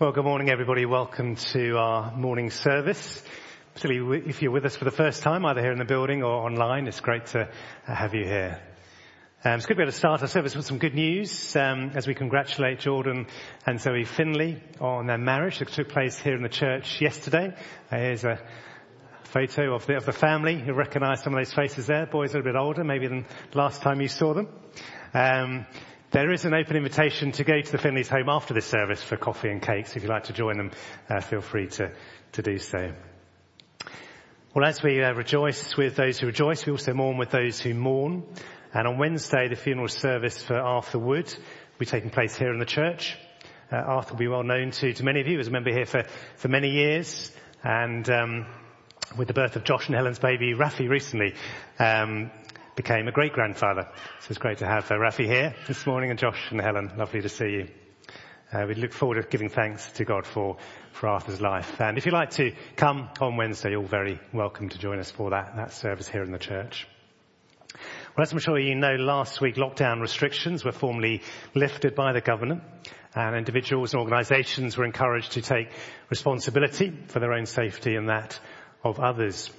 Well, good morning, everybody. Welcome to our morning service. Particularly if you're with us for the first time, either here in the building or online, it's great to have you here. Um, it's good to be able to start our service with some good news um, as we congratulate Jordan and Zoe Finley on their marriage that took place here in the church yesterday. Uh, here's a photo of the, of the family. You'll recognise some of those faces there. Boys are a bit older, maybe than last time you saw them. Um, there is an open invitation to go to the Finley's home after this service for coffee and cakes. If you'd like to join them, uh, feel free to, to do so. Well, as we uh, rejoice with those who rejoice, we also mourn with those who mourn. And on Wednesday, the funeral service for Arthur Wood will be taking place here in the church. Uh, Arthur will be well known to, to many of you as a member here for, for many years. And um, with the birth of Josh and Helen's baby, Rafi, recently, um, became a great grandfather. So it's great to have uh, Rafi here this morning and Josh and Helen. Lovely to see you. Uh, we look forward to giving thanks to God for, for Arthur's life. And if you'd like to come on Wednesday, you're all very welcome to join us for that, that service here in the church. Well, as I'm sure you know, last week lockdown restrictions were formally lifted by the government and individuals and organisations were encouraged to take responsibility for their own safety and that of others.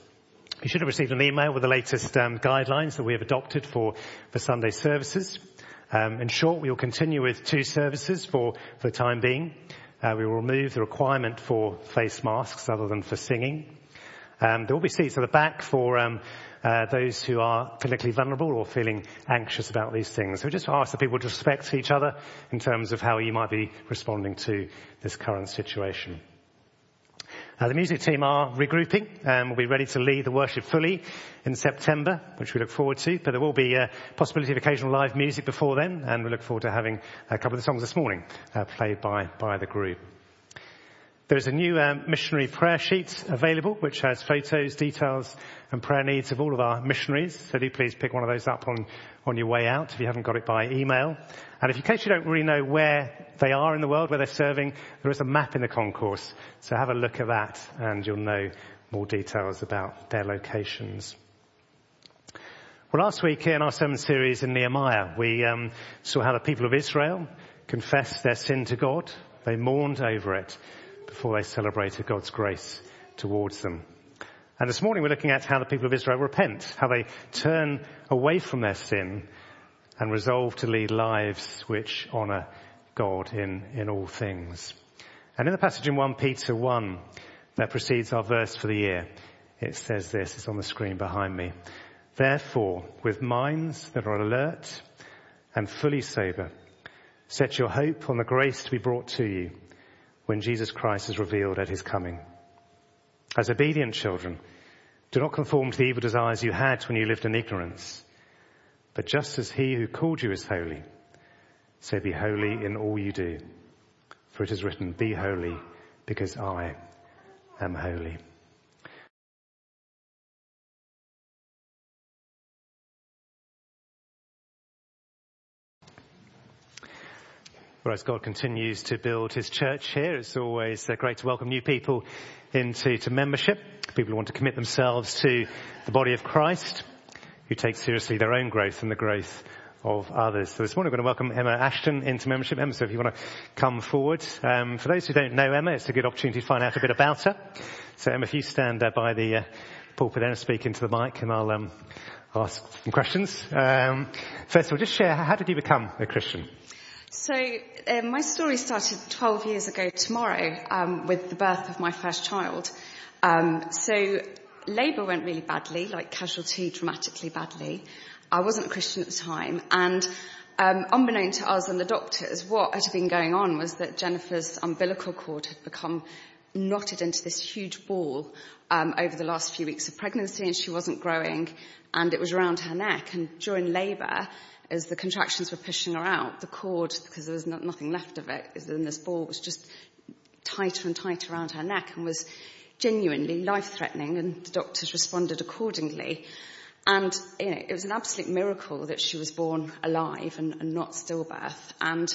You should have received an email with the latest um, guidelines that we have adopted for, for Sunday services. Um, in short, we will continue with two services for, for the time being. Uh, we will remove the requirement for face masks other than for singing. Um, there will be seats at the back for um, uh, those who are clinically vulnerable or feeling anxious about these things. So we just ask that people to respect each other in terms of how you might be responding to this current situation. Uh, the music team are regrouping and will be ready to lead the worship fully in September, which we look forward to. But there will be a possibility of occasional live music before then, and we look forward to having a couple of the songs this morning uh, played by, by the group. There is a new um, missionary prayer sheet available, which has photos, details, and prayer needs of all of our missionaries. So do please pick one of those up on, on your way out if you haven't got it by email. And if in case you don't really know where they are in the world, where they're serving, there is a map in the concourse. So have a look at that and you'll know more details about their locations. Well, last week in our sermon series in Nehemiah, we um, saw how the people of Israel confessed their sin to God. They mourned over it before they celebrated God's grace towards them. And this morning we're looking at how the people of Israel repent, how they turn away from their sin and resolve to lead lives which honour God in, in all things. And in the passage in 1 Peter 1 that precedes our verse for the year, it says this, it's on the screen behind me. Therefore, with minds that are alert and fully sober, set your hope on the grace to be brought to you when Jesus Christ is revealed at his coming. As obedient children, do not conform to the evil desires you had when you lived in ignorance. But just as he who called you is holy, so be holy in all you do. For it is written, be holy because I am holy. Well, as God continues to build his church here, it's always great to welcome new people into to membership. People who want to commit themselves to the body of Christ, who take seriously their own growth and the growth of others. So this morning we're going to welcome Emma Ashton into membership. Emma, so if you want to come forward. Um, for those who don't know Emma, it's a good opportunity to find out a bit about her. So Emma, if you stand uh, by the uh, pulpit there and speak into the mic and I'll um, ask some questions. Um, first of all, just share, how did you become a Christian? So uh, my story started 12 years ago tomorrow um, with the birth of my first child. Um, so labour went really badly, like casualty dramatically badly. I wasn't a Christian at the time, and um, unbeknown to us and the doctors, what had been going on was that Jennifer's umbilical cord had become knotted into this huge ball um, over the last few weeks of pregnancy, and she wasn't growing, and it was around her neck. And during labour, as the contractions were pushing her out, the cord, because there was nothing left of it, then this ball was just tighter and tighter around her neck and was genuinely life-threatening and the doctors responded accordingly. And it was an absolute miracle that she was born alive and, and not stillbirth. And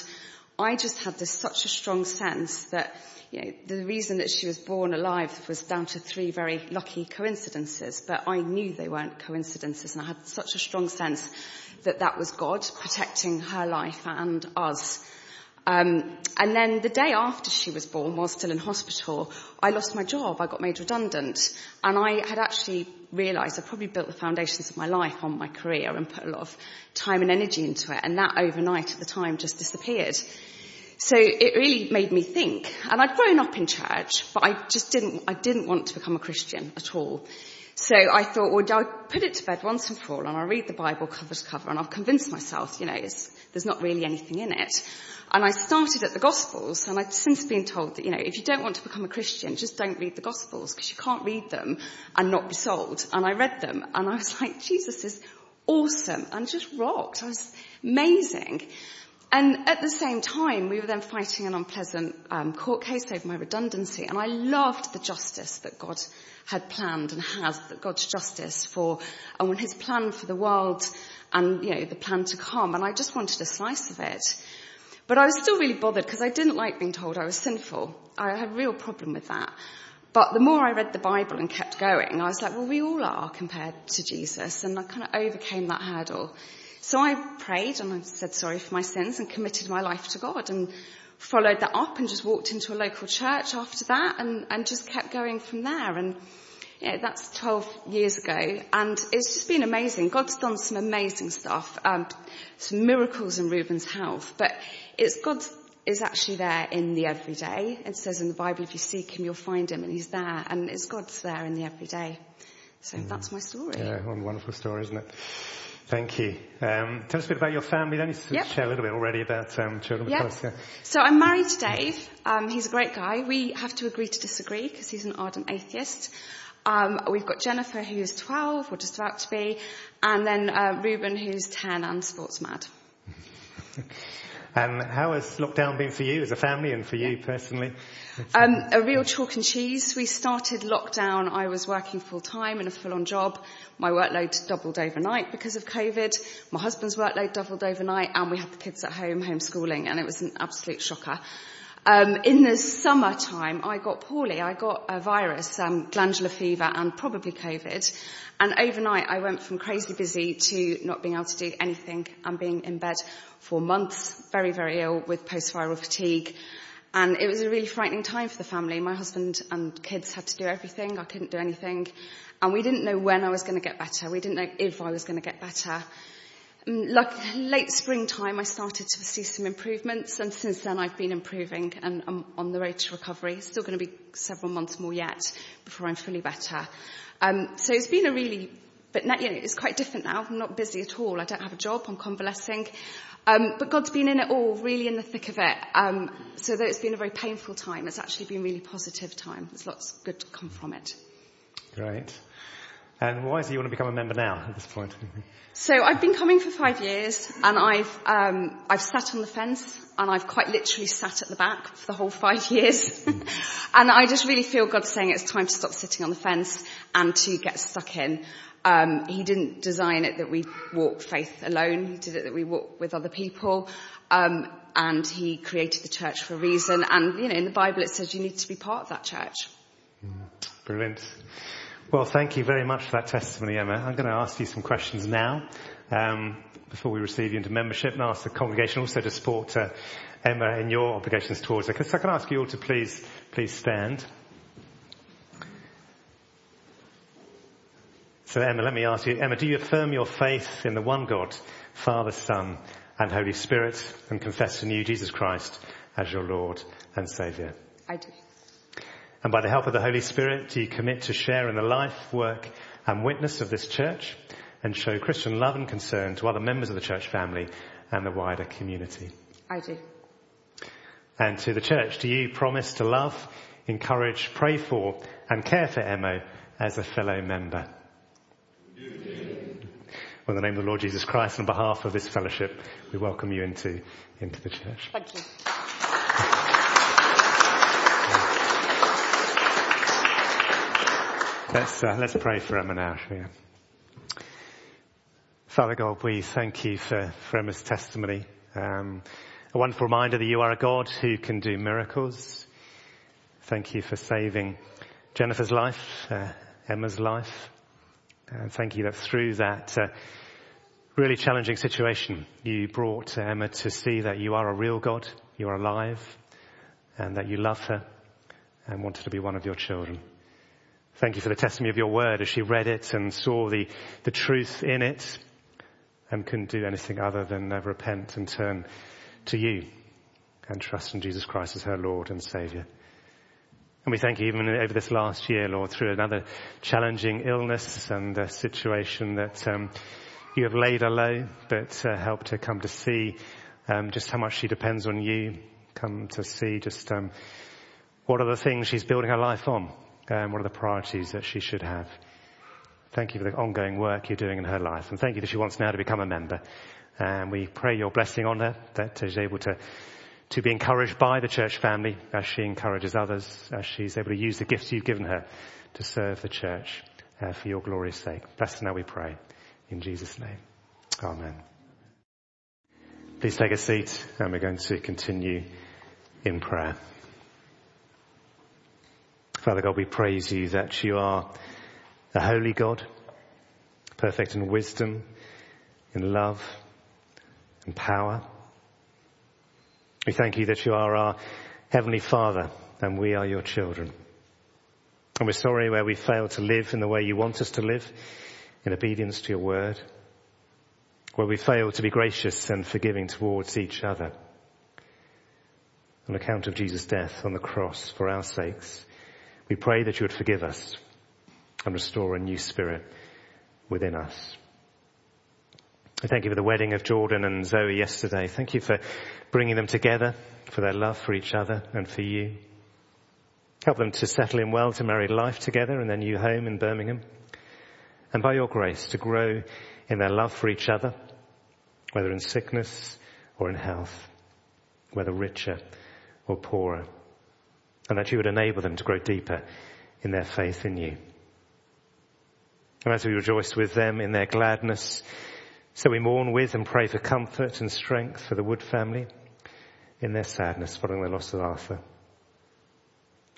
I just had this such a strong sense that you know, the reason that she was born alive was down to three very lucky coincidences, but I knew they weren't coincidences and I had such a strong sense that that was God protecting her life and us. Um, and then the day after she was born, while still in hospital, I lost my job. I got made redundant. And I had actually realised I probably built the foundations of my life on my career and put a lot of time and energy into it. And that overnight at the time just disappeared. So it really made me think. And I'd grown up in church, but I just didn't, I didn't want to become a Christian at all. So I thought, well, I'll put it to bed once and for all and I'll read the Bible cover to cover and I'll convince myself, you know, there's not really anything in it. And I started at the Gospels and I've since been told that, you know, if you don't want to become a Christian, just don't read the Gospels because you can't read them and not be sold. And I read them and I was like, Jesus is awesome and just rocked. I was amazing. And at the same time, we were then fighting an unpleasant um, court case over my redundancy, and I loved the justice that God had planned and has, that God's justice for, and His plan for the world, and you know the plan to come. And I just wanted a slice of it. But I was still really bothered because I didn't like being told I was sinful. I had a real problem with that. But the more I read the Bible and kept going, I was like, well, we all are compared to Jesus. And I kind of overcame that hurdle. So I prayed and I said sorry for my sins and committed my life to God and followed that up and just walked into a local church after that and, and just kept going from there. And yeah, that's 12 years ago, and it's just been amazing. God's done some amazing stuff, um, some miracles in Reuben's health, but it's God is actually there in the everyday. It says in the Bible, if you seek Him, you'll find Him, and He's there, and it's God's there in the everyday. So mm. that's my story. Yeah, one wonderful story, isn't it? Thank you. Um, tell us a bit about your family then. You yep. share a little bit already about um, children yep. us, yeah. So I'm married to Dave. Um, he's a great guy. We have to agree to disagree because he's an ardent atheist. Um, we've got Jennifer, who's 12, or just about to be, and then uh, Reuben, who's 10 and sports mad. and how has lockdown been for you as a family and for you personally? Um, a real chalk and cheese. We started lockdown. I was working full time in a full on job. My workload doubled overnight because of COVID. My husband's workload doubled overnight and we had the kids at home homeschooling and it was an absolute shocker. Um, in the summertime, I got poorly. I got a virus, um, glandular fever, and probably COVID. And overnight, I went from crazy busy to not being able to do anything and being in bed for months, very, very ill with post-viral fatigue. And it was a really frightening time for the family. My husband and kids had to do everything. I couldn't do anything. And we didn't know when I was going to get better. We didn't know if I was going to get better. Mm, like late springtime, I started to see some improvements, and since then I've been improving and I'm on the road to recovery. Still going to be several months more yet before I'm fully better. Um, so it's been a really, but now, you know, it's quite different now. I'm not busy at all. I don't have a job. I'm convalescing. Um, but God's been in it all, really in the thick of it. Um, so though it's been a very painful time, it's actually been a really positive time. There's lots good to come from it. Great. And why is it you want to become a member now at this point? so I've been coming for five years and I've, um, I've sat on the fence and I've quite literally sat at the back for the whole five years. and I just really feel God saying it's time to stop sitting on the fence and to get stuck in. Um, he didn't design it that we walk faith alone. He did it that we walk with other people. Um, and he created the church for a reason. And, you know, in the Bible it says you need to be part of that church. Brilliant. Well, thank you very much for that testimony, Emma. I'm going to ask you some questions now um, before we receive you into membership and ask the congregation also to support uh, Emma in your obligations towards her. So I can ask you all to please, please stand. So Emma, let me ask you, Emma, do you affirm your faith in the one God, Father, Son, and Holy Spirit, and confess in you Jesus Christ as your Lord and Saviour? I do. And by the help of the Holy Spirit, do you commit to share in the life, work and witness of this church and show Christian love and concern to other members of the church family and the wider community? I do. And to the church, do you promise to love, encourage, pray for and care for Emma as a fellow member? Well, in the name of the Lord Jesus Christ, on behalf of this fellowship, we welcome you into, into the church. Thank you. Let's, uh, let's pray for Emma now, shall we? Father God, we thank you for, for Emma's testimony. Um, a wonderful reminder that you are a God who can do miracles. Thank you for saving Jennifer's life, uh, Emma's life. And thank you that through that uh, really challenging situation, you brought Emma to see that you are a real God you're alive and that you love her and want her to be one of your children. Thank you for the testimony of your word. As she read it and saw the, the truth in it and couldn't do anything other than uh, repent and turn to you and trust in Jesus Christ as her Lord and Saviour. And we thank you even over this last year, Lord, through another challenging illness and a situation that um, you have laid her low, but uh, helped her come to see um, just how much she depends on you, come to see just um, what are the things she's building her life on, um, what are the priorities that she should have. Thank you for the ongoing work you're doing in her life, and thank you that she wants now to become a member. And we pray your blessing on her, that she's able to to be encouraged by the church family as she encourages others, as she's able to use the gifts you've given her to serve the church uh, for your glorious sake. Bless her now we pray. In Jesus' name. Amen. Please take a seat and we're going to continue in prayer. Father God, we praise you that you are a holy God, perfect in wisdom, in love, and power. We thank you that you are our Heavenly Father and we are your children. And we're sorry where we fail to live in the way you want us to live, in obedience to your word, where we fail to be gracious and forgiving towards each other. On account of Jesus' death on the cross for our sakes, we pray that you would forgive us and restore a new spirit within us. I thank you for the wedding of Jordan and Zoe yesterday. Thank you for bringing them together, for their love for each other and for you. Help them to settle in well to married life together in their new home in Birmingham. And by your grace to grow in their love for each other, whether in sickness or in health, whether richer or poorer. And that you would enable them to grow deeper in their faith in you. And as we rejoice with them in their gladness, so we mourn with and pray for comfort and strength for the Wood family in their sadness following the loss of Arthur.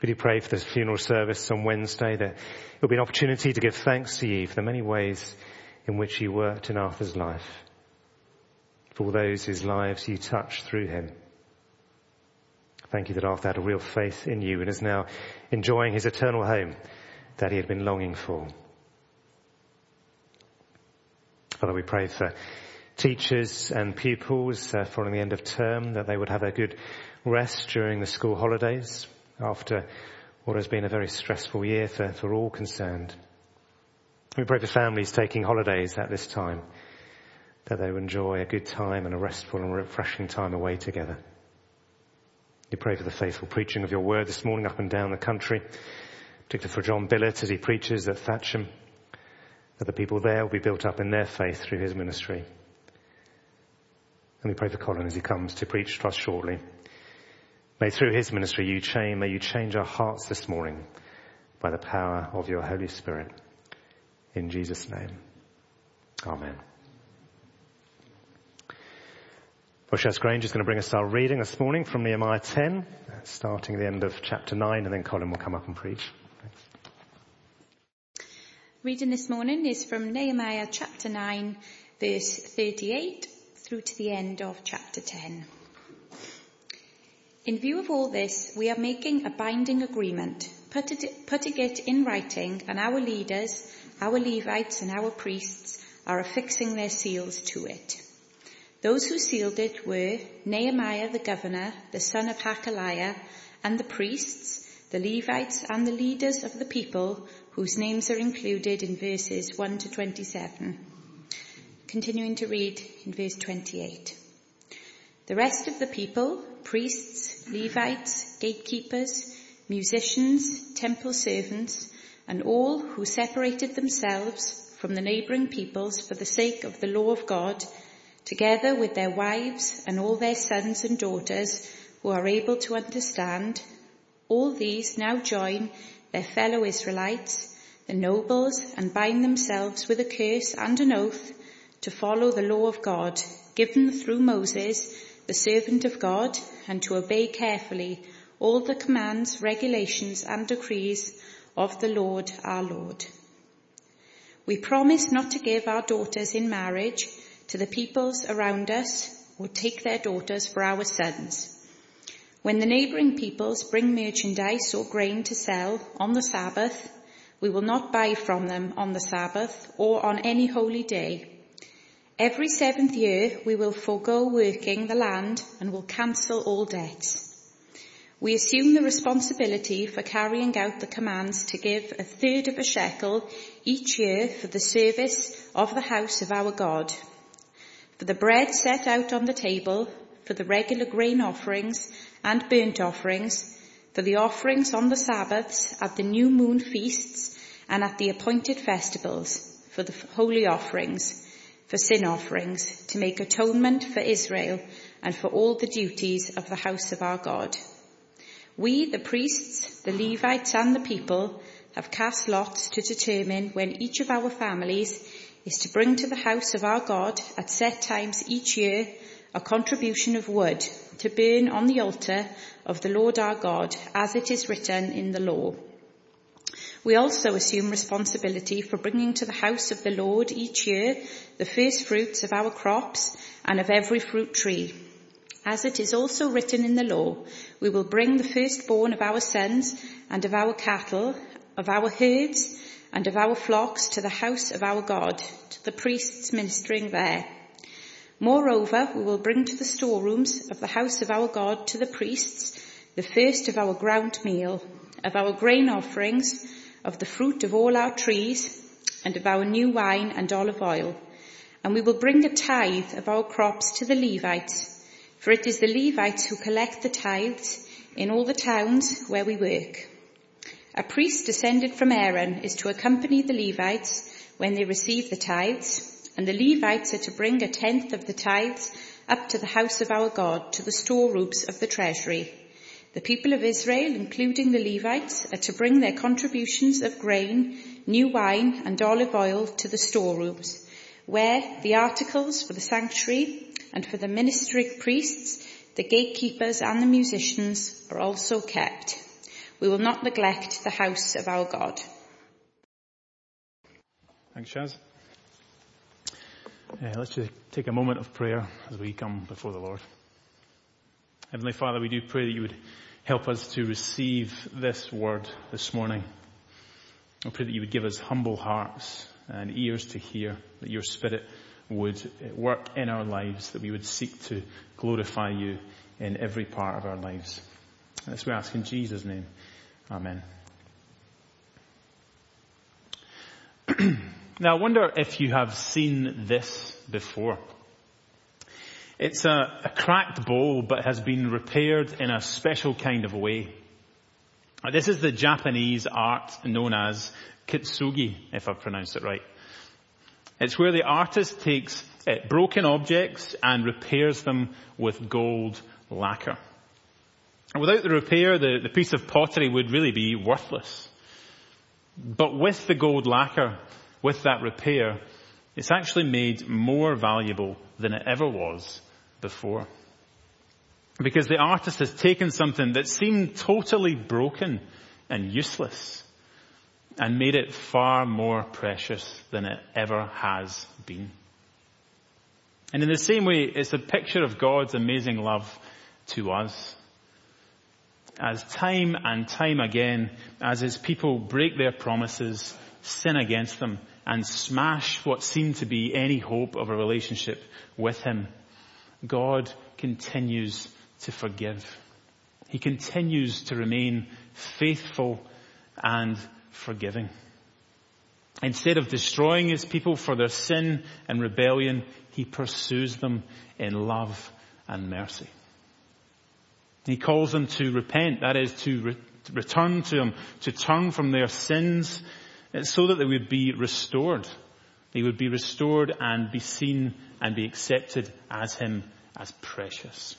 Would you pray for this funeral service on Wednesday that it will be an opportunity to give thanks to you for the many ways in which you worked in Arthur's life, for all those whose lives you touched through him. Thank you that Arthur had a real faith in you and is now enjoying his eternal home that he had been longing for. Father, we pray for teachers and pupils uh, following the end of term that they would have a good rest during the school holidays after what has been a very stressful year for, for all concerned. We pray for families taking holidays at this time that they will enjoy a good time and a restful and refreshing time away together. We pray for the faithful preaching of your word this morning up and down the country, particularly for John Billett as he preaches at Thatcham that the people there will be built up in their faith through his ministry. And we pray for Colin as he comes to preach to us shortly. May through his ministry you change, may you change our hearts this morning by the power of your Holy Spirit. In Jesus' name. Amen. Well, Shaz Grange is going to bring us our reading this morning from Nehemiah 10, starting at the end of chapter 9, and then Colin will come up and preach. Reading this morning is from Nehemiah chapter 9, verse 38 through to the end of chapter 10. In view of all this, we are making a binding agreement, putting it in writing, and our leaders, our Levites and our priests are affixing their seals to it. Those who sealed it were Nehemiah the governor, the son of Hachaliah, and the priests, the Levites and the leaders of the people whose names are included in verses 1 to 27. Continuing to read in verse 28. The rest of the people, priests, Levites, gatekeepers, musicians, temple servants, and all who separated themselves from the neighbouring peoples for the sake of the law of God, together with their wives and all their sons and daughters who are able to understand, all these now join their fellow Israelites, the nobles, and bind themselves with a curse and an oath to follow the law of God given through Moses, the servant of God, and to obey carefully all the commands, regulations, and decrees of the Lord our Lord. We promise not to give our daughters in marriage to the peoples around us or take their daughters for our sons When the neighbouring peoples bring merchandise or grain to sell on the Sabbath, we will not buy from them on the Sabbath or on any holy day. Every seventh year we will forego working the land and will cancel all debts. We assume the responsibility for carrying out the commands to give a third of a shekel each year for the service of the house of our God, for the bread set out on the table, for the regular grain offerings and burnt offerings, for the offerings on the Sabbaths, at the new moon feasts, and at the appointed festivals, for the holy offerings, for sin offerings, to make atonement for Israel, and for all the duties of the house of our God. We, the priests, the Levites, and the people, have cast lots to determine when each of our families is to bring to the house of our God at set times each year a contribution of wood to burn on the altar of the Lord our God, as it is written in the law. We also assume responsibility for bringing to the house of the Lord each year the first fruits of our crops and of every fruit tree. As it is also written in the law, we will bring the firstborn of our sons and of our cattle, of our herds, and of our flocks to the house of our God, to the priests ministering there. Moreover, we will bring to the storerooms of the house of our God to the priests the first of our ground meal, of our grain offerings, of the fruit of all our trees, and of our new wine and olive oil. And we will bring a tithe of our crops to the Levites, for it is the Levites who collect the tithes in all the towns where we work. A priest descended from Aaron is to accompany the Levites when they receive the tithes, and the Levites are to bring a tenth of the tithes up to the house of our God, to the storerooms of the treasury. The people of Israel, including the Levites, are to bring their contributions of grain, new wine, and olive oil to the storerooms, where the articles for the sanctuary and for the ministering priests, the gatekeepers, and the musicians are also kept. We will not neglect the house of our God. Thanks, Shaz. Uh, let's just take a moment of prayer as we come before the Lord. Heavenly Father, we do pray that you would help us to receive this word this morning. I pray that you would give us humble hearts and ears to hear, that your Spirit would work in our lives, that we would seek to glorify you in every part of our lives. And this we ask in Jesus' name. Amen. Now I wonder if you have seen this before. It's a, a, cracked bowl but has been repaired in a special kind of way. This is the Japanese art known as kintsugi, if I've pronounced it right. It's where the artist takes uh, broken objects and repairs them with gold lacquer. Without the repair, the, the piece of pottery would really be worthless. But with the gold lacquer, with that repair, it's actually made more valuable than it ever was before. Because the artist has taken something that seemed totally broken and useless and made it far more precious than it ever has been. And in the same way, it's a picture of God's amazing love to us. As time and time again, as his people break their promises, sin against them, and smash what seemed to be any hope of a relationship with Him, God continues to forgive. He continues to remain faithful and forgiving. Instead of destroying His people for their sin and rebellion, He pursues them in love and mercy. He calls them to repent, that is to re- return to Him, to turn from their sins eh, so that they would be restored. They would be restored and be seen and be accepted as Him as precious.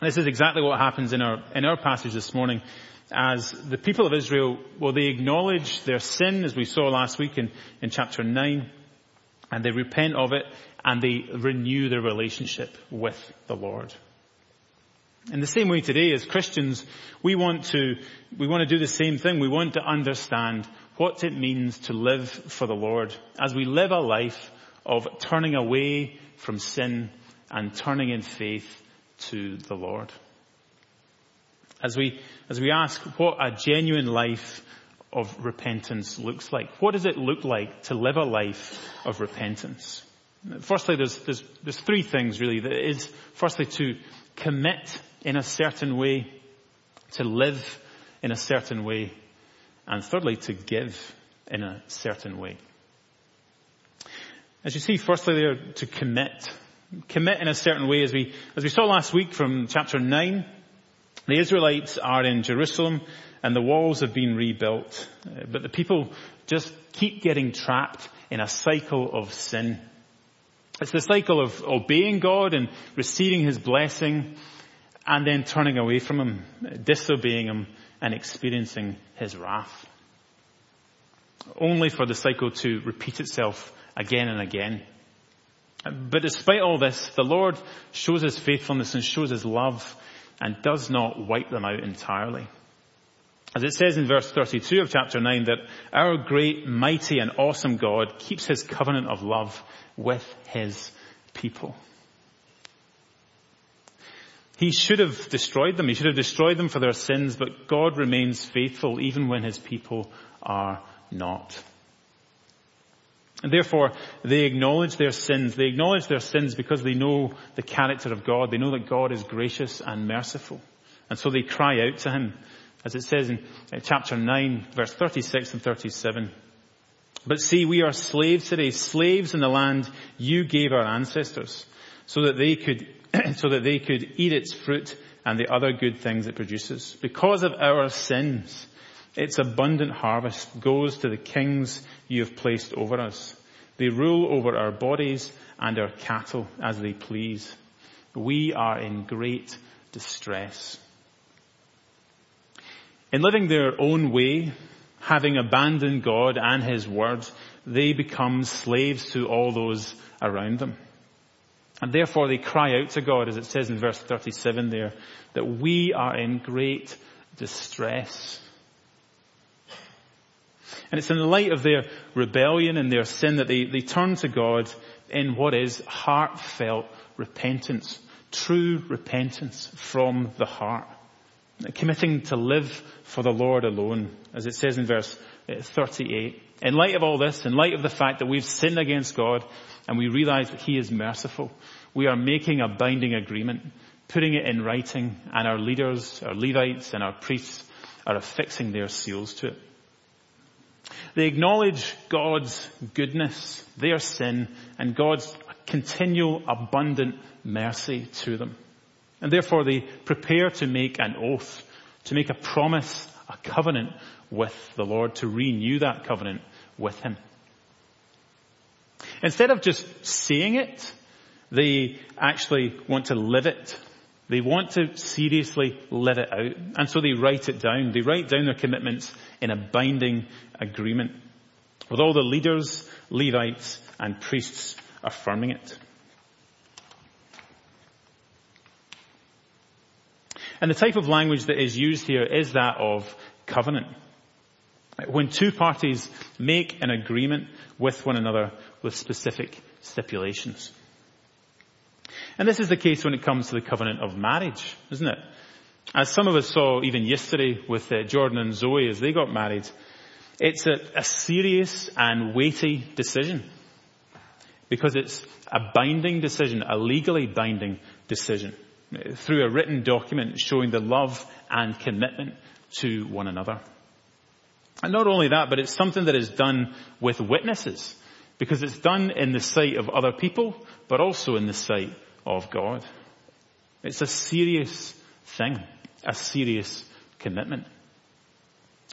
This is exactly what happens in our, in our passage this morning as the people of Israel, well, they acknowledge their sin as we saw last week in, in chapter 9 and they repent of it and they renew their relationship with the Lord. In the same way today as Christians, we want to, we want to do the same thing. We want to understand what it means to live for the Lord as we live a life of turning away from sin and turning in faith to the Lord. as we, as we ask what a genuine life of repentance looks like. What does it look like to live a life of repentance? Firstly, there's, there's, there's three things really. That is, firstly, to commit in a certain way, to live in a certain way, and thirdly, to give in a certain way. As you see, firstly there, to commit. Commit in a certain way as we, as we saw last week from chapter 9, the Israelites are in Jerusalem and the walls have been rebuilt, uh, but the people just keep getting trapped in a cycle of sin. It's the cycle of obeying God and receiving His blessing and then turning away from Him, disobeying Him and experiencing His wrath. Only for the cycle to repeat itself again and again. But despite all this, the Lord shows His faithfulness and shows His love and does not wipe them out entirely. As it says in verse 32 of chapter 9 that our great, mighty and awesome God keeps His covenant of love with His people. He should have destroyed them. He should have destroyed them for their sins, but God remains faithful even when His people are not. And therefore, they acknowledge their sins. They acknowledge their sins because they know the character of God. They know that God is gracious and merciful. And so they cry out to Him, as it says in uh, chapter 9, verse 36 and 37. But see, we are slaves today, slaves in the land you gave our ancestors, so that they could, so that they could eat its fruit and the other good things it produces. Because of our sins, its abundant harvest goes to the kings you have placed over us. They rule over our bodies and our cattle as they please. We are in great distress. In living their own way, having abandoned God and His word, they become slaves to all those around them. And therefore they cry out to God, as it says in verse 37 there, that we are in great distress. And it's in the light of their rebellion and their sin that they, they turn to God in what is heartfelt repentance, true repentance from the heart. Committing to live for the Lord alone, as it says in verse uh, 38. In light of all this, in light of the fact that we've sinned against God and we realize that He is merciful, we are making a binding agreement, putting it in writing, and our leaders, our Levites and our priests are affixing their seals to it. They acknowledge God's goodness, their sin, and God's continual abundant mercy to them. And therefore they prepare to make an oath, to make a promise, a covenant with the Lord, to renew that covenant with Him. Instead of just saying it, they actually want to live it. They want to seriously live it out. And so they write it down. They write down their commitments in a binding agreement with all the leaders, Levites and priests affirming it. And the type of language that is used here is that of covenant. When two parties make an agreement with one another with specific stipulations. And this is the case when it comes to the covenant of marriage, isn't it? As some of us saw even yesterday with uh, Jordan and Zoe as they got married, it's a, a serious and weighty decision because it's a binding decision, a legally binding decision through a written document showing the love and commitment to one another. And not only that, but it's something that is done with witnesses because it's done in the sight of other people, but also in the sight of God. It's a serious thing, a serious commitment.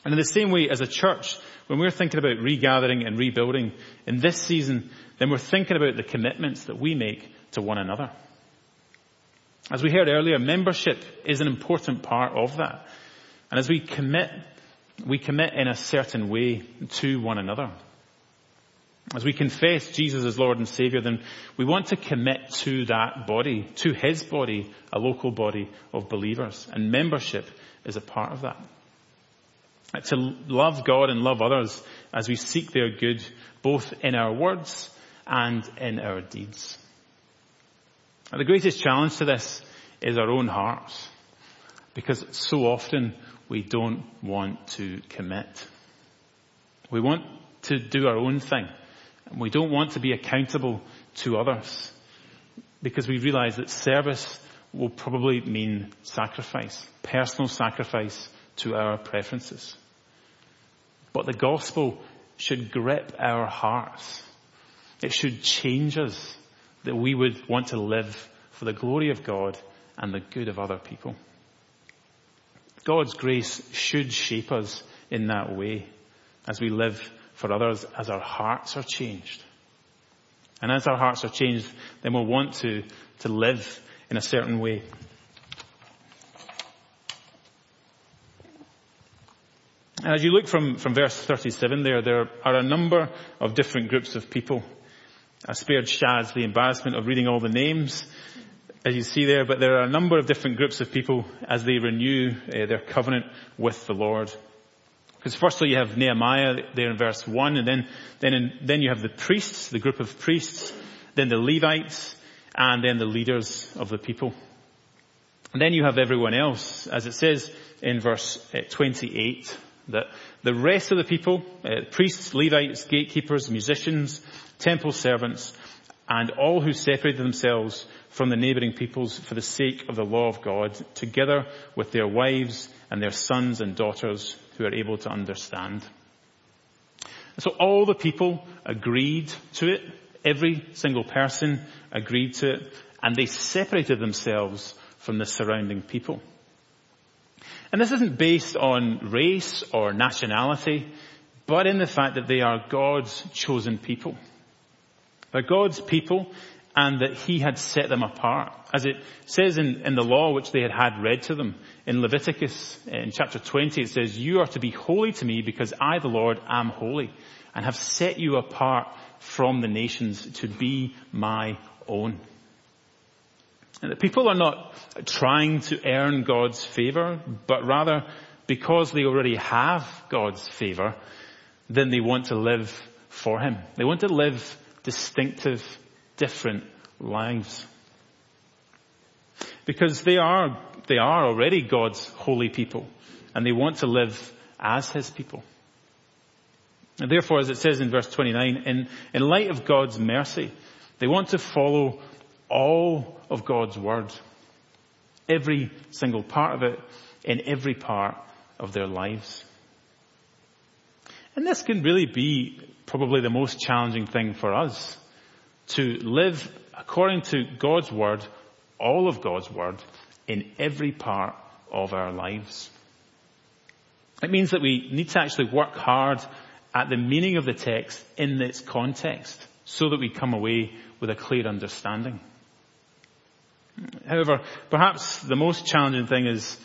And in the same way as a church, when we're thinking about regathering and rebuilding in this season, then we're thinking about the commitments that we make to one another. As we heard earlier, membership is an important part of that. And as we commit, we commit in a certain way to one another. As we confess Jesus as Lord and Savior, then we want to commit to that body, to His body, a local body of believers. And membership is a part of that to love God and love others as we seek their good, both in our words and in our deeds. And the greatest challenge to this is our own hearts. because so often we don't want to commit. We want to do our own thing. And we don't want to be accountable to others because we realize that service will probably mean sacrifice, personal sacrifice to our preferences. But the gospel should grip our hearts. It should change us that we would want to live for the glory of God and the good of other people. God's grace should shape us in that way as we live for others as our hearts are changed. And as our hearts are changed, then we'll want to, to live in a certain way. And as you look from, from verse 37 there, there are a number of different groups of people. I spared Shaz the embarrassment of reading all the names, as you see there, but there are a number of different groups of people as they renew uh, their covenant with the Lord. Because firstly you have Nehemiah there in verse 1 and then, then, in, then you have the priests, the group of priests, then the Levites, and then the leaders of the people. And then you have everyone else, as it says in verse uh, 28, that the rest of the people, uh, priests, Levites, gatekeepers, musicians, temple servants, and all who separated themselves from the neighboring peoples for the sake of the law of God, together with their wives and their sons and daughters who are able to understand. So all the people agreed to it. Every single person agreed to it. And they separated themselves from the surrounding people. And this isn't based on race or nationality, but in the fact that they are God's chosen people. They're God's people and that He had set them apart. As it says in, in the law which they had had read to them in Leviticus eh, in chapter 20, it says, you are to be holy to me because I, the Lord, am holy and have set you apart from the nations to be my own. And the people are not trying to earn God's favor, but rather because they already have God's favor, then they want to live for Him. They want to live distinctive, different lives. Because they are, they are already God's holy people, and they want to live as His people. And therefore, as it says in verse 29, in, in light of God's mercy, they want to follow all of God's Word. Every single part of it in every part of their lives. And this can really be probably the most challenging thing for us. To live according to God's Word, all of God's Word, in every part of our lives. It means that we need to actually work hard at the meaning of the text in its context so that we come away with a clear understanding. However, perhaps the most challenging thing is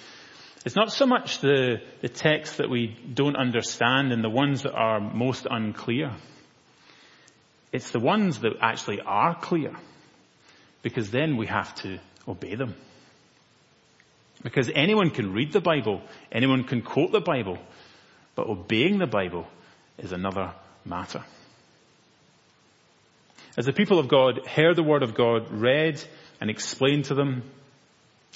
it's not so much the, the text that we don't understand and the ones that are most unclear. It's the ones that actually are clear because then we have to obey them. Because anyone can read the Bible, anyone can quote the Bible, but obeying the Bible is another matter. As the people of God heard the word of God read and explained to them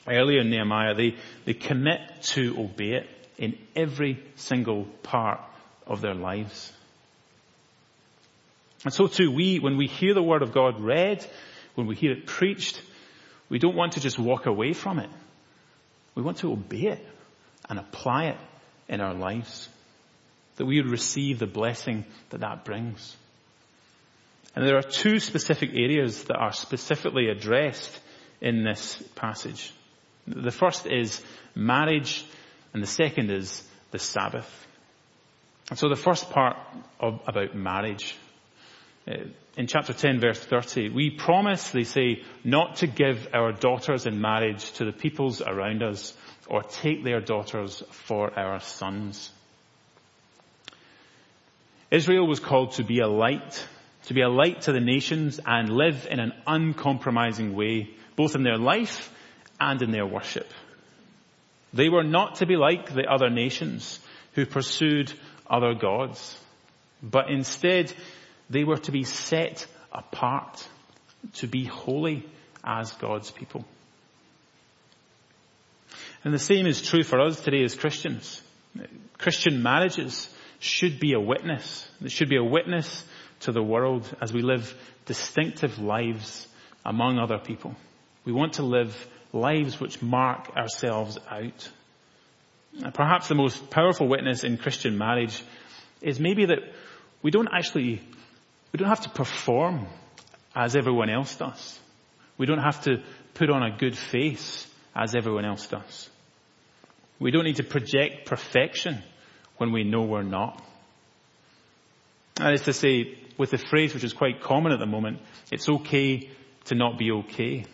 earlier in Nehemiah, they, they commit to obey it in every single part of their lives. And so too, we, when we hear the word of God read, when we hear it preached, we don't want to just walk away from it. We want to obey it and apply it in our lives. That we would receive the blessing that that brings. And there are two specific areas that are specifically addressed in this passage. The first is marriage and the second is the Sabbath. And so the first part of, about marriage, Uh, in chapter 10 verse 30, we promise, they say, not to give our daughters in marriage to the peoples around us or take their daughters for our sons. Israel was called to be a light, to be a light to the nations and live in an uncompromising way, both in their life and in their worship. They were not to be like the other nations who pursued other gods, but instead they were to be set apart, to be holy as God's people. And the same is true for us today as Christians. Christian marriages should be a witness. They should be a witness to the world as we live distinctive lives among other people. We want to live lives which mark ourselves out. Perhaps the most powerful witness in Christian marriage is maybe that we don't actually, we don't have to perform as everyone else does. We don't have to put on a good face as everyone else does. We don't need to project perfection when we know we're not. That is to say, with the phrase which is quite common at the moment, it's okay to not be okay.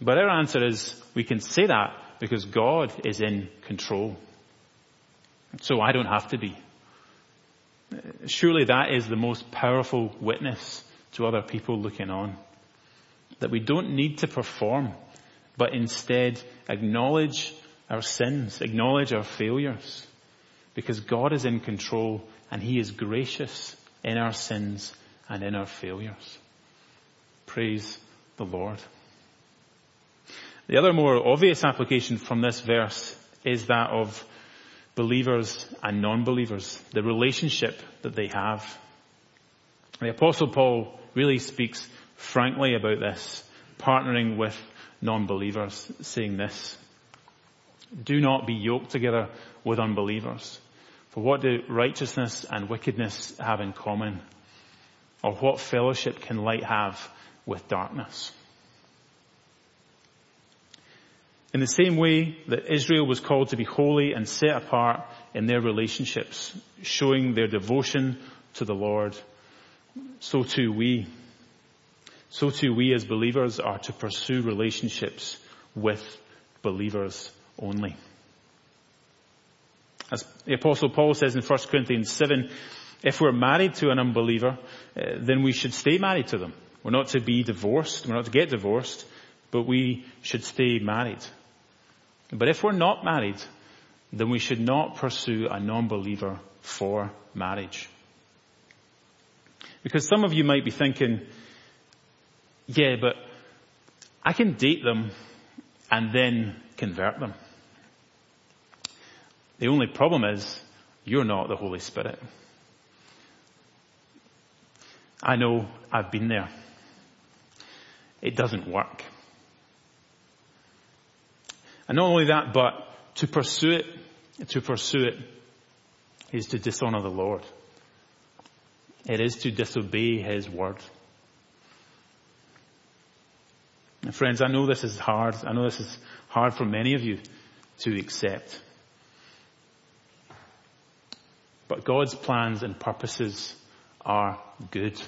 But our answer is we can say that because God is in control. So I don't have to be. Surely that is the most powerful witness to other people looking on. That we don't need to perform, but instead acknowledge our sins, acknowledge our failures, because God is in control and He is gracious in our sins and in our failures. Praise the Lord. The other more obvious application from this verse is that of believers and non-believers, the relationship that they have. The apostle Paul really speaks frankly about this, partnering with non-believers, saying this. Do not be yoked together with unbelievers. For what do righteousness and wickedness have in common? Or what fellowship can light have with darkness? In the same way that Israel was called to be holy and set apart in their relationships, showing their devotion to the Lord, so too we, so too we as believers are to pursue relationships with believers only. As the apostle Paul says in 1 Corinthians 7, if we're married to an unbeliever, uh, then we should stay married to them. We're not to be divorced, we're not to get divorced, but we should stay married. But if we're not married, then we should not pursue a non-believer for marriage. Because some of you might be thinking, yeah, but I can date them and then convert them. The only problem is you're not the Holy Spirit. I know I've been there. It doesn't work. And not only that, but to pursue it, to pursue it is to dishonor the Lord. It is to disobey His word. And friends, I know this is hard. I know this is hard for many of you to accept. But God's plans and purposes are good.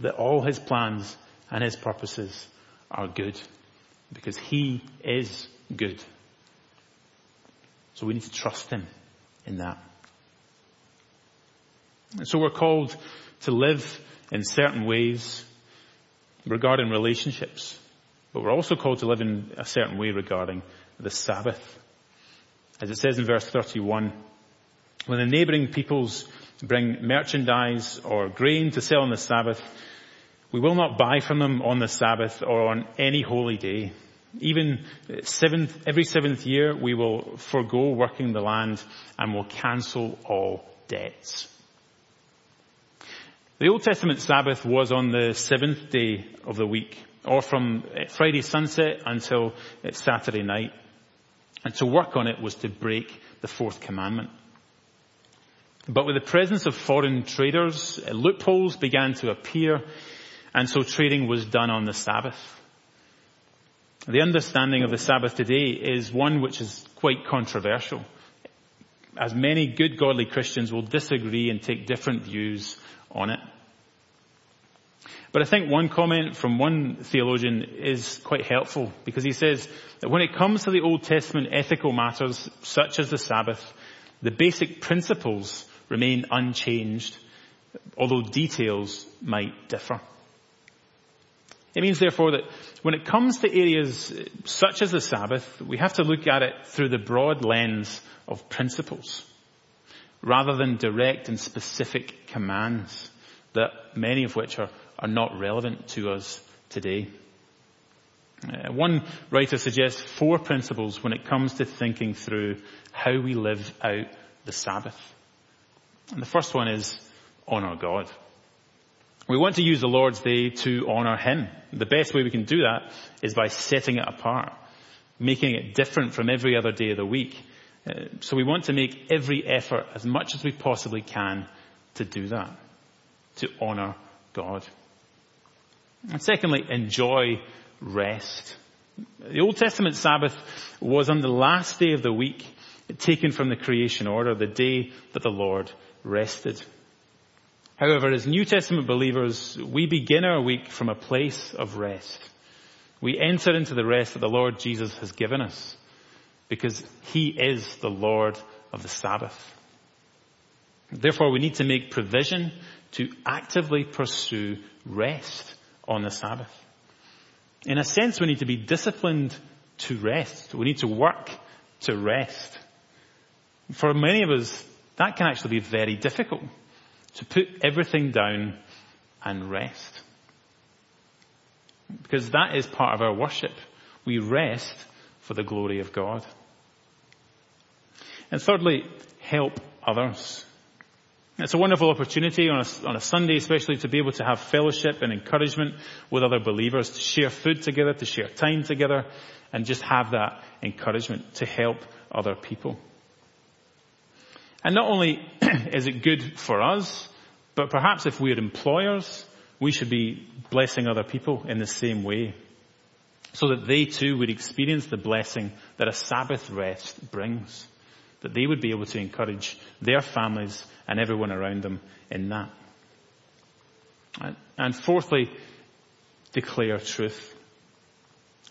That all His plans and His purposes are good because he is good. So we need to trust him in that. And so we're called to live in certain ways regarding relationships, but we're also called to live in a certain way regarding the Sabbath. As it says in verse 31, when the neighboring peoples bring merchandise or grain to sell on the Sabbath, we will not buy from them on the Sabbath or on any holy day. Even seventh, every seventh year we will forego working the land and will cancel all debts. The Old Testament Sabbath was on the seventh day of the week, or from Friday sunset until Saturday night. And to work on it was to break the fourth commandment. But with the presence of foreign traders, loopholes began to appear and so trading was done on the Sabbath. The understanding of the Sabbath today is one which is quite controversial, as many good godly Christians will disagree and take different views on it. But I think one comment from one theologian is quite helpful because he says that when it comes to the Old Testament ethical matters such as the Sabbath, the basic principles remain unchanged, although details might differ. It means therefore that when it comes to areas such as the Sabbath, we have to look at it through the broad lens of principles rather than direct and specific commands that many of which are, are not relevant to us today. Uh, one writer suggests four principles when it comes to thinking through how we live out the Sabbath. And the first one is honor God. We want to use the Lord's Day to honor Him. The best way we can do that is by setting it apart, making it different from every other day of the week. Uh, so we want to make every effort as much as we possibly can to do that, to honor God. And secondly, enjoy rest. The Old Testament Sabbath was on the last day of the week, taken from the creation order, the day that the Lord rested. However, as New Testament believers, we begin our week from a place of rest. We enter into the rest that the Lord Jesus has given us because He is the Lord of the Sabbath. Therefore, we need to make provision to actively pursue rest on the Sabbath. In a sense, we need to be disciplined to rest. We need to work to rest. For many of us, that can actually be very difficult to put everything down and rest. Because that is part of our worship. We rest for the glory of God. And thirdly, help others. It's a wonderful opportunity on a, on a, Sunday especially to be able to have fellowship and encouragement with other believers, to share food together, to share time together, and just have that encouragement to help other people. And not only is it good for us, but perhaps if we're employers, we should be blessing other people in the same way so that they too would experience the blessing that a Sabbath rest brings that they would be able to encourage their families and everyone around them in that. And fourthly, declare truth.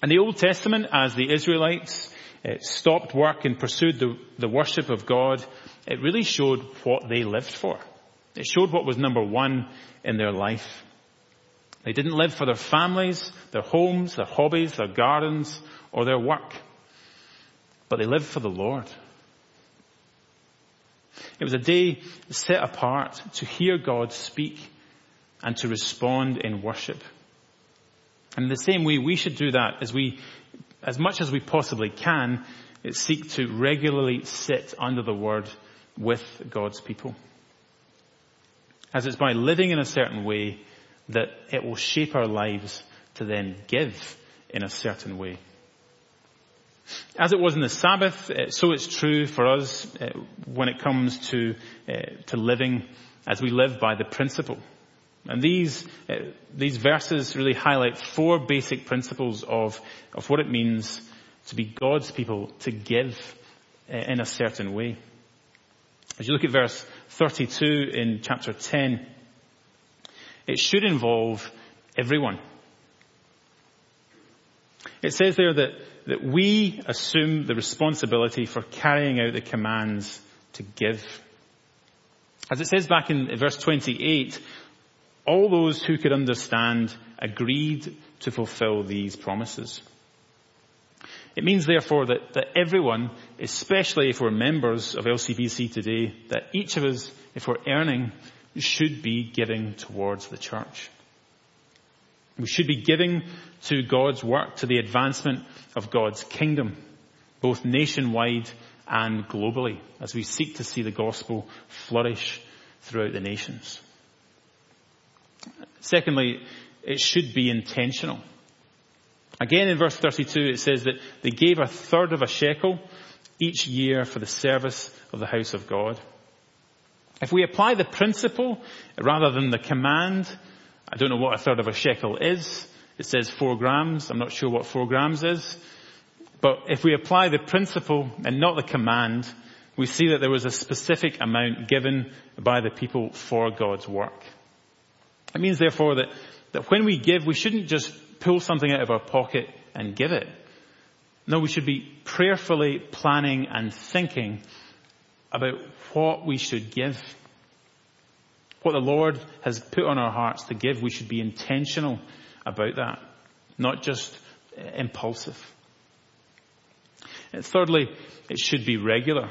In the Old Testament, as the Israelites uh, stopped work and pursued the worship of God, it really showed what they lived for. It showed what was number one in their life. They didn't live for their families, their homes, their hobbies, their gardens, or their work. But they lived for the Lord. It was a day set apart to hear God speak and to respond in worship. And in the same way, we should do that as we, as much as we possibly can, seek to regularly sit under the word with God's people. As it's by living in a certain way that it will shape our lives to then give in a certain way. As it was in the Sabbath, uh, so it's true for us uh, when it comes to uh, to living as we live by the principle. And these these verses really highlight four basic principles of of what it means to be God's people to give in a certain way. As you look at verse 32 in chapter 10, it should involve everyone. It says there that that we assume the responsibility for carrying out the commands to give. As it says back in verse 28, all those who could understand agreed to fulfill these promises. It means therefore that, that everyone, especially if we're members of LCBC today, that each of us, if we're earning, should be giving towards the church. We should be giving to God's work, to the advancement of God's kingdom, both nationwide and globally, as we seek to see the gospel flourish throughout the nations. Secondly, it should be intentional. Again in verse 32 it says that they gave a third of a shekel each year for the service of the house of God. If we apply the principle rather than the command, I don't know what a third of a shekel is. It says four grams. I'm not sure what four grams is. But if we apply the principle and not the command, we see that there was a specific amount given by the people for God's work. It means therefore that, that when we give, we shouldn't just pull something out of our pocket and give it. No, we should be prayerfully planning and thinking about what we should give what the Lord has put on our hearts to give, we should be intentional about that, not just uh, impulsive. And thirdly, it should be regular.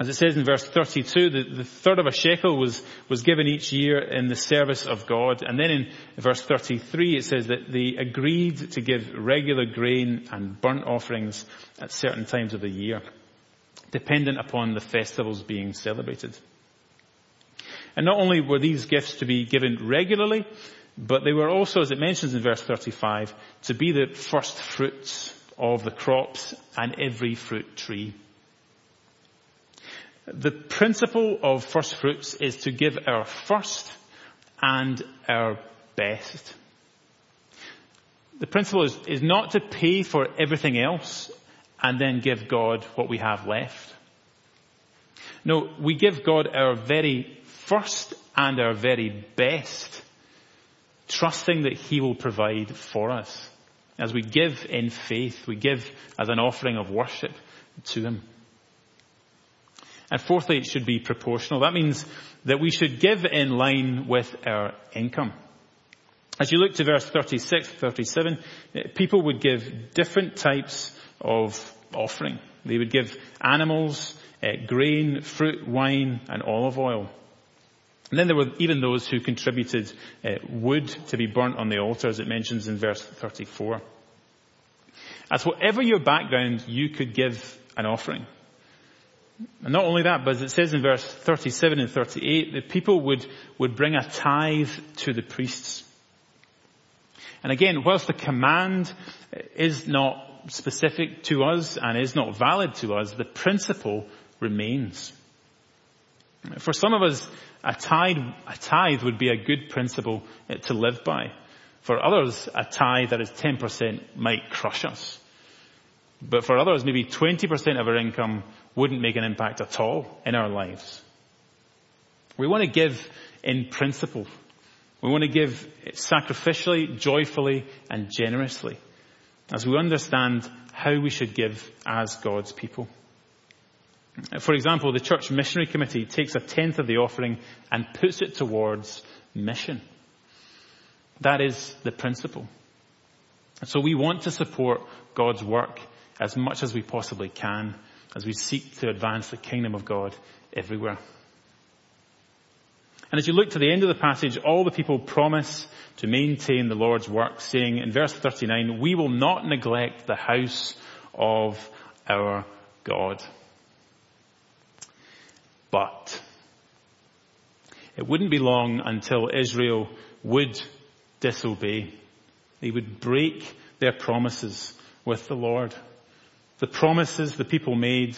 As it says in verse 32, the, the, third of a shekel was, was given each year in the service of God. And then in verse 33 it says that they agreed to give regular grain and burnt offerings at certain times of the year, dependent upon the festivals being celebrated. And not only were these gifts to be given regularly, but they were also, as it mentions in verse 35, to be the first fruits of the crops and every fruit tree. The principle of first fruits is to give our first and our best. The principle is, is not to pay for everything else and then give God what we have left. No, we give God our very first and our very best, trusting that He will provide for us. As we give in faith, we give as an offering of worship to Him. And fourthly, it should be proportional. That means that we should give in line with our income. As you look to verse 36, 37, eh, people would give different types of offering. They would give animals, uh, grain, fruit, wine, and olive oil. And then there were even those who contributed uh, wood to be burnt on the altar, as it mentions in verse 34. As whatever your background, you could give an offering. And not only that, but as it says in verse 37 and 38, the people would, would bring a tithe to the priests. And again, whilst the command is not specific to us and is not valid to us, the principle remains. For some of us, a tithe, a tithe would be a good principle to live by. For others, a tithe that is 10% might crush us. But for others, maybe 20% of our income wouldn't make an impact at all in our lives. We want to give in principle. We want to give sacrificially, joyfully, and generously as we understand how we should give as God's people. For example, the church missionary committee takes a tenth of the offering and puts it towards mission. That is the principle. So we want to support God's work as much as we possibly can as we seek to advance the kingdom of God everywhere. And as you look to the end of the passage, all the people promise to maintain the Lord's work, saying in verse 39, we will not neglect the house of our God. But it wouldn't be long until Israel would disobey. They would break their promises with the Lord. The promises the people made,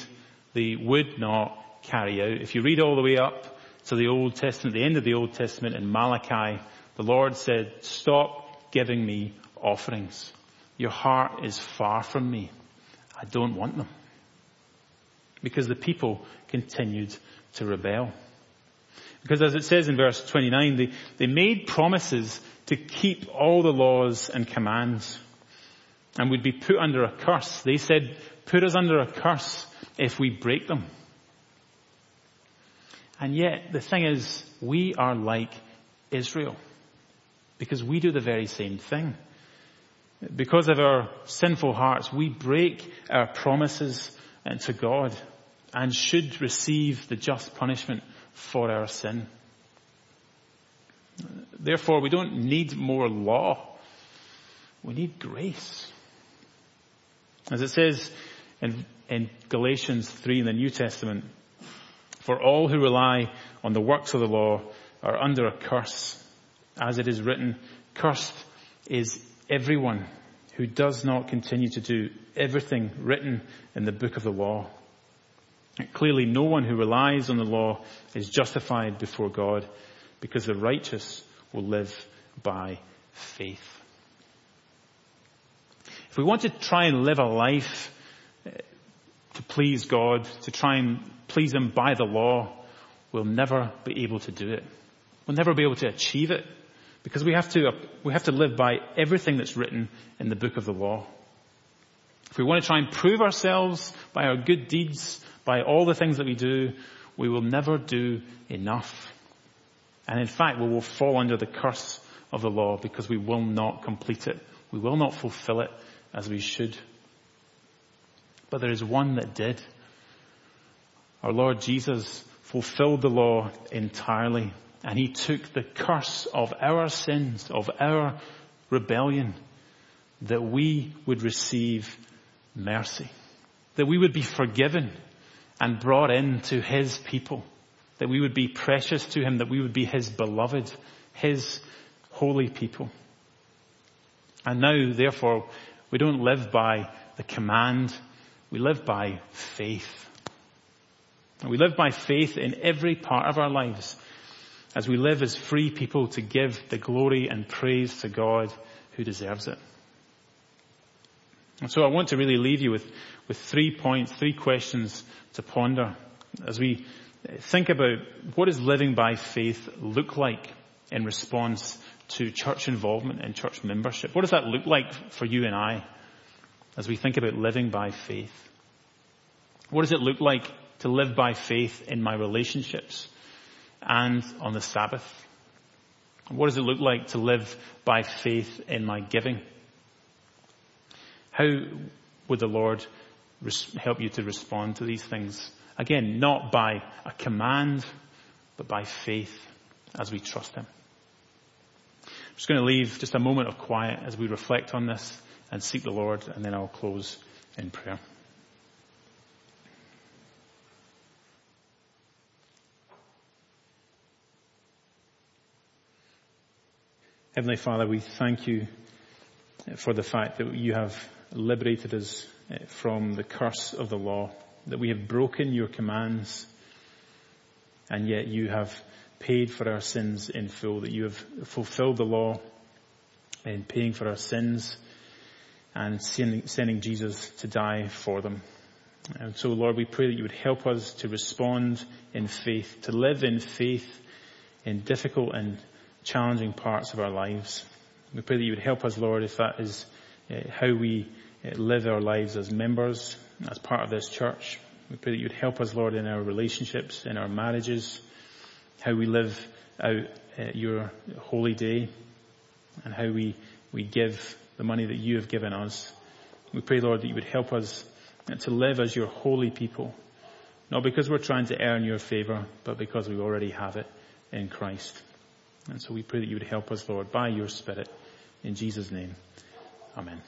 they would not carry out. If you read all the way up to the Old Testament, the end of the Old Testament in Malachi, the Lord said, stop giving me offerings. Your heart is far from me. I don't want them. Because the people continued to rebel. Because as it says in verse 29, they, they made promises to keep all the laws and commands and would be put under a curse. They said, put us under a curse if we break them. And yet, the thing is, we are like Israel. Because we do the very same thing. Because of our sinful hearts, we break our promises uh, to God and should receive the just punishment for our sin. Therefore, we don't need more law. We need grace. As it says in, in Galatians 3 in the New Testament, for all who rely on the works of the law are under a curse. As it is written, cursed is everyone who does not continue to do everything written in the book of the law. Clearly no one who relies on the law is justified before God because the righteous will live by faith. If we want to try and live a life to please God, to try and please Him by the law, we'll never be able to do it. We'll never be able to achieve it because we have to, we have to live by everything that's written in the book of the law. If we want to try and prove ourselves by our good deeds, by all the things that we do, we will never do enough. And in fact, we will fall under the curse of the law because we will not complete it. We will not fulfill it as we should. But there is one that did. our Lord Jesus fulfilled the law entirely and he took the curse of our sins, of our rebellion, that we would receive mercy, that we would be forgiven and brought into his people, that we would be precious to him, that we would be his beloved, his holy people. And now, therefore, we don't live by the command, we live by faith. And we live by faith in every part of our lives as we live as free people to give the glory and praise to God who deserves it. And so I want to really leave you with, with three points, three questions to ponder as we think about what does living by faith look like in response to church involvement and church membership. What does that look like for you and I as we think about living by faith? What does it look like to live by faith in my relationships and on the Sabbath? What does it look like to live by faith in my giving? How would the Lord help you to respond to these things? Again, not by a command, but by faith as we trust Him. I'm just going to leave just a moment of quiet as we reflect on this and seek the Lord, and then I'll close in prayer. Heavenly Father, we thank you for the fact that you have liberated us eh, from the curse of the law, that we have broken your commands, and yet you have paid for our sins in full, that you have fulfilled the law in paying for our sins and sending, Jesus to die for them. And so Lord, we pray that you would help us to respond in faith, to live in faith in difficult and challenging parts of our lives. We pray that you would help us, Lord, if that is uh, how we uh, live our lives as members, as part of this church. We pray that you would help us, Lord, in our relationships, in our marriages, how we live out uh, your holy day and how we, we give the money that you have given us. We pray, Lord, that you would help us uh, to live as your holy people, not because we're trying to earn your favor, but because we already have it in Christ. And so we pray that you would help us, Lord, by your Spirit. In Jesus' name, Amen.